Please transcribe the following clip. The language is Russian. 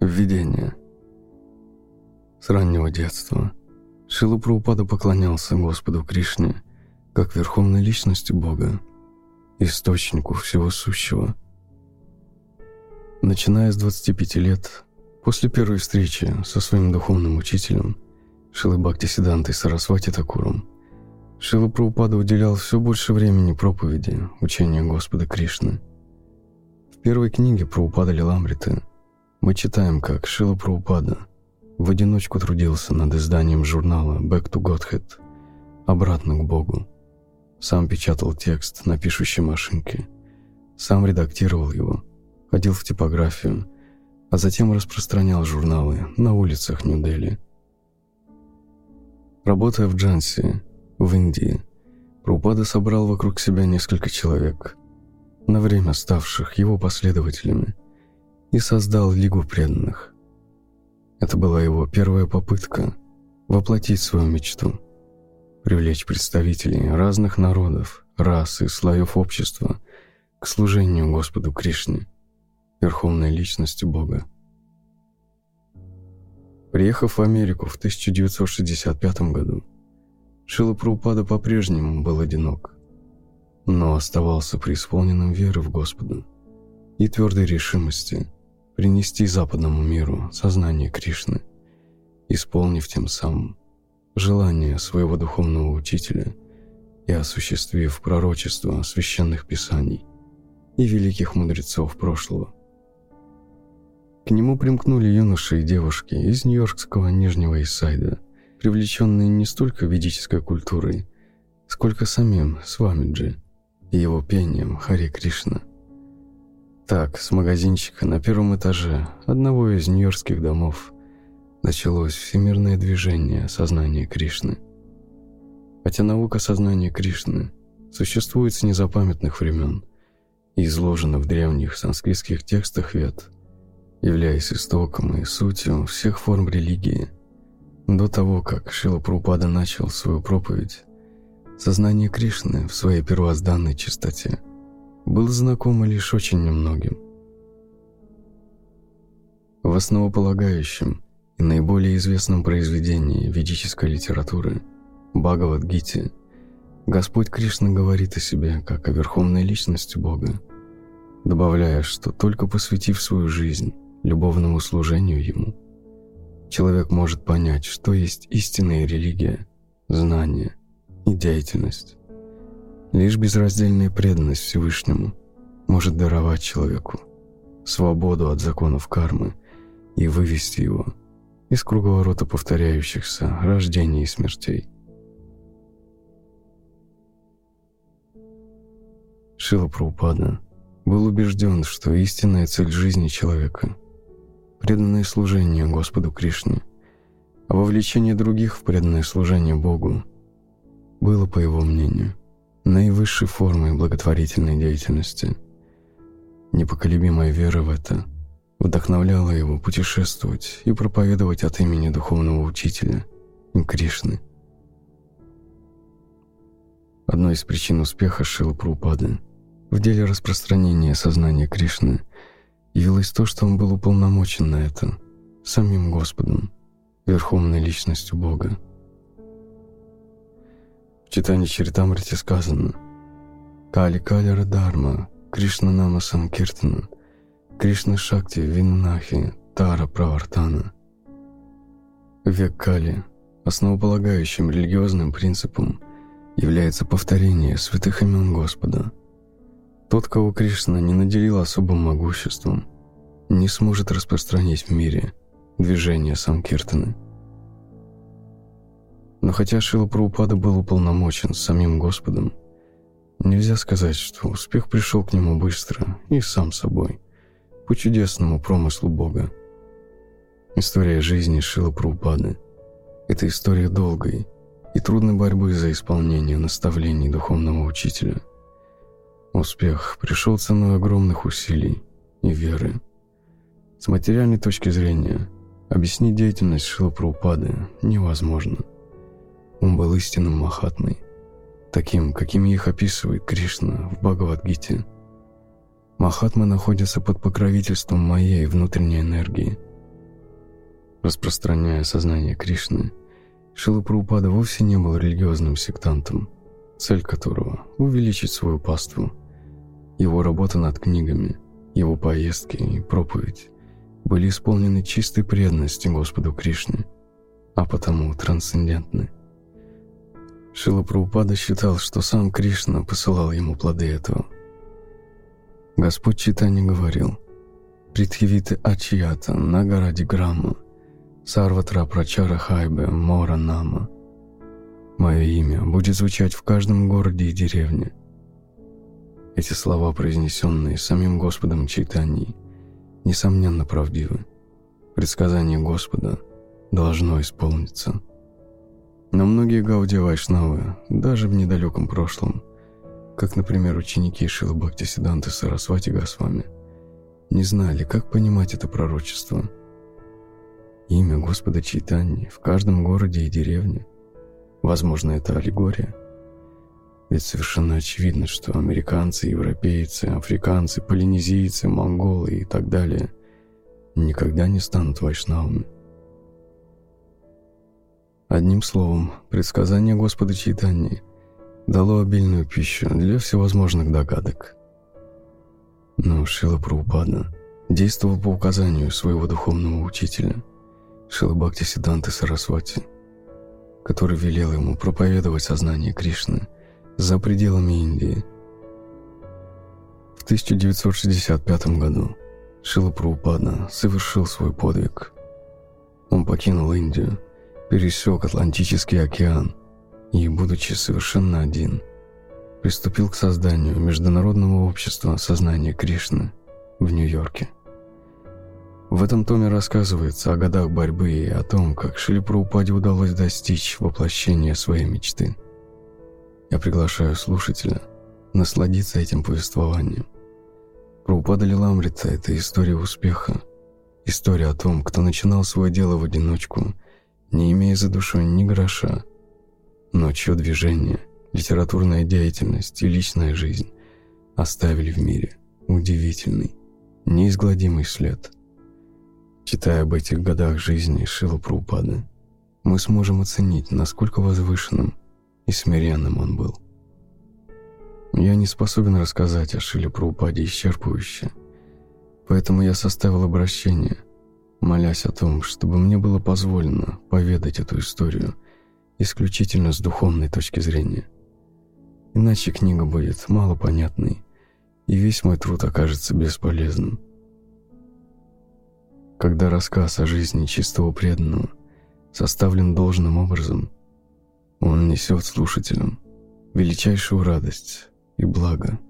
Введение. С раннего детства Шила Прабхупада поклонялся Господу Кришне как верховной личности Бога, источнику всего сущего. Начиная с 25 лет, после первой встречи со своим духовным учителем Шилой Бхактисидантой Сарасвати Такуром, Шила Прабхупада уделял все больше времени проповеди, учению Господа Кришны. В первой книге Прабхупада Лиламриты мы читаем, как Шила Прабхупада в одиночку трудился над изданием журнала «Back to Godhead» «Обратно к Богу». Сам печатал текст на пишущей машинке, сам редактировал его, ходил в типографию, а затем распространял журналы на улицах Нью-Дели. Работая в Джанси, в Индии, Прупада собрал вокруг себя несколько человек, на время ставших его последователями, и создал Лигу преданных – это была его первая попытка воплотить свою мечту, привлечь представителей разных народов, рас и слоев общества к служению Господу Кришне, верховной личности Бога. Приехав в Америку в 1965 году, Шила Прабхупада по-прежнему был одинок, но оставался преисполненным веры в Господа и твердой решимости принести западному миру сознание Кришны, исполнив тем самым желание своего духовного учителя и осуществив пророчество священных писаний и великих мудрецов прошлого. К нему примкнули юноши и девушки из нью-йоркского Нижнего Исайда, привлеченные не столько ведической культурой, сколько самим Свамиджи и его пением Хари Кришна. Так, с магазинчика на первом этаже одного из нью-йоркских домов началось всемирное движение сознания Кришны. Хотя наука сознания Кришны существует с незапамятных времен и изложена в древних санскритских текстах Вед, являясь истоком и сутью всех форм религии, до того, как Шила Прупада начал свою проповедь, сознание Кришны в своей первозданной чистоте – был знаком лишь очень немногим. В основополагающем и наиболее известном произведении ведической литературы Бхагавад-гите Господь Кришна говорит о себе как о верховной личности Бога, добавляя, что только посвятив свою жизнь любовному служению Ему, человек может понять, что есть истинная религия, знание и деятельность. Лишь безраздельная преданность Всевышнему может даровать человеку свободу от законов кармы и вывести его из круговорота повторяющихся рождений и смертей. Шила Праупада был убежден, что истинная цель жизни человека – преданное служение Господу Кришне, а вовлечение других в преданное служение Богу было, по его мнению, наивысшей формой благотворительной деятельности. Непоколебимая вера в это вдохновляла его путешествовать и проповедовать от имени духовного учителя Кришны. Одной из причин успеха Шила Прупады в деле распространения сознания Кришны явилось то, что он был уполномочен на это самим Господом, верховной личностью Бога. В читании Чаритамрити сказано «Кали Кали Радарма, Кришна Нама Санкиртана, Кришна Шакти Виннахи, Тара Правартана». Век Кали, основополагающим религиозным принципом, является повторение святых имен Господа. Тот, кого Кришна не наделил особым могуществом, не сможет распространить в мире движение Санкиртаны – но хотя Шила Праупада был уполномочен самим Господом, нельзя сказать, что успех пришел к нему быстро и сам собой, по чудесному промыслу Бога. История жизни Шила Праупады – это история долгой и трудной борьбы за исполнение наставлений духовного учителя. Успех пришел ценой огромных усилий и веры. С материальной точки зрения объяснить деятельность Шила Праупады невозможно – он был истинным Махатмой, таким, какими их описывает Кришна в Бхагавадгите. Махатма находится под покровительством моей внутренней энергии. Распространяя сознание Кришны, Шила Прабхупада вовсе не был религиозным сектантом, цель которого – увеличить свою паству. Его работа над книгами, его поездки и проповедь были исполнены чистой преданности Господу Кришне, а потому трансцендентны. Шила Прабхупада считал, что сам Кришна посылал ему плоды этого. Господь Читани говорил «Притхивиты Ачията Нагаради Грамма Сарватра Прачара Хайбе Мора Нама» Мое имя будет звучать в каждом городе и деревне. Эти слова, произнесенные самим Господом Чайтаньей, несомненно правдивы. Предсказание Господа должно исполниться. Но многие Гауди Вайшнавы, даже в недалеком прошлом, как, например, ученики Шила Бхактисиданты Сарасвати Госвами, не знали, как понимать это пророчество. Имя Господа Чайтаньи в каждом городе и деревне – Возможно, это аллегория. Ведь совершенно очевидно, что американцы, европейцы, африканцы, полинезийцы, монголы и так далее никогда не станут вайшнавами. Одним словом, предсказание Господа Чайтаньи дало обильную пищу для всевозможных догадок. Но Шила Прабхупада действовал по указанию своего духовного учителя, Шила Бхакти Сиданты Сарасвати – который велел ему проповедовать сознание Кришны за пределами Индии. В 1965 году Шила Прабхупада совершил свой подвиг. Он покинул Индию, пересек Атлантический океан и, будучи совершенно один, приступил к созданию Международного общества сознания Кришны в Нью-Йорке. В этом томе рассказывается о годах борьбы и о том, как Шили Прабхупаде удалось достичь воплощения своей мечты. Я приглашаю слушателя насладиться этим повествованием. Прабхупада Лиламрита – это история успеха, история о том, кто начинал свое дело в одиночку, не имея за душой ни гроша, но чье движение, литературная деятельность и личная жизнь оставили в мире удивительный, неизгладимый след – Читая об этих годах жизни Шила Прабхупады, мы сможем оценить, насколько возвышенным и смиренным он был. Я не способен рассказать о Шиле Прабхупаде исчерпывающе, поэтому я составил обращение, молясь о том, чтобы мне было позволено поведать эту историю исключительно с духовной точки зрения. Иначе книга будет малопонятной, и весь мой труд окажется бесполезным. Когда рассказ о жизни чистого преданного составлен должным образом, он несет слушателям величайшую радость и благо –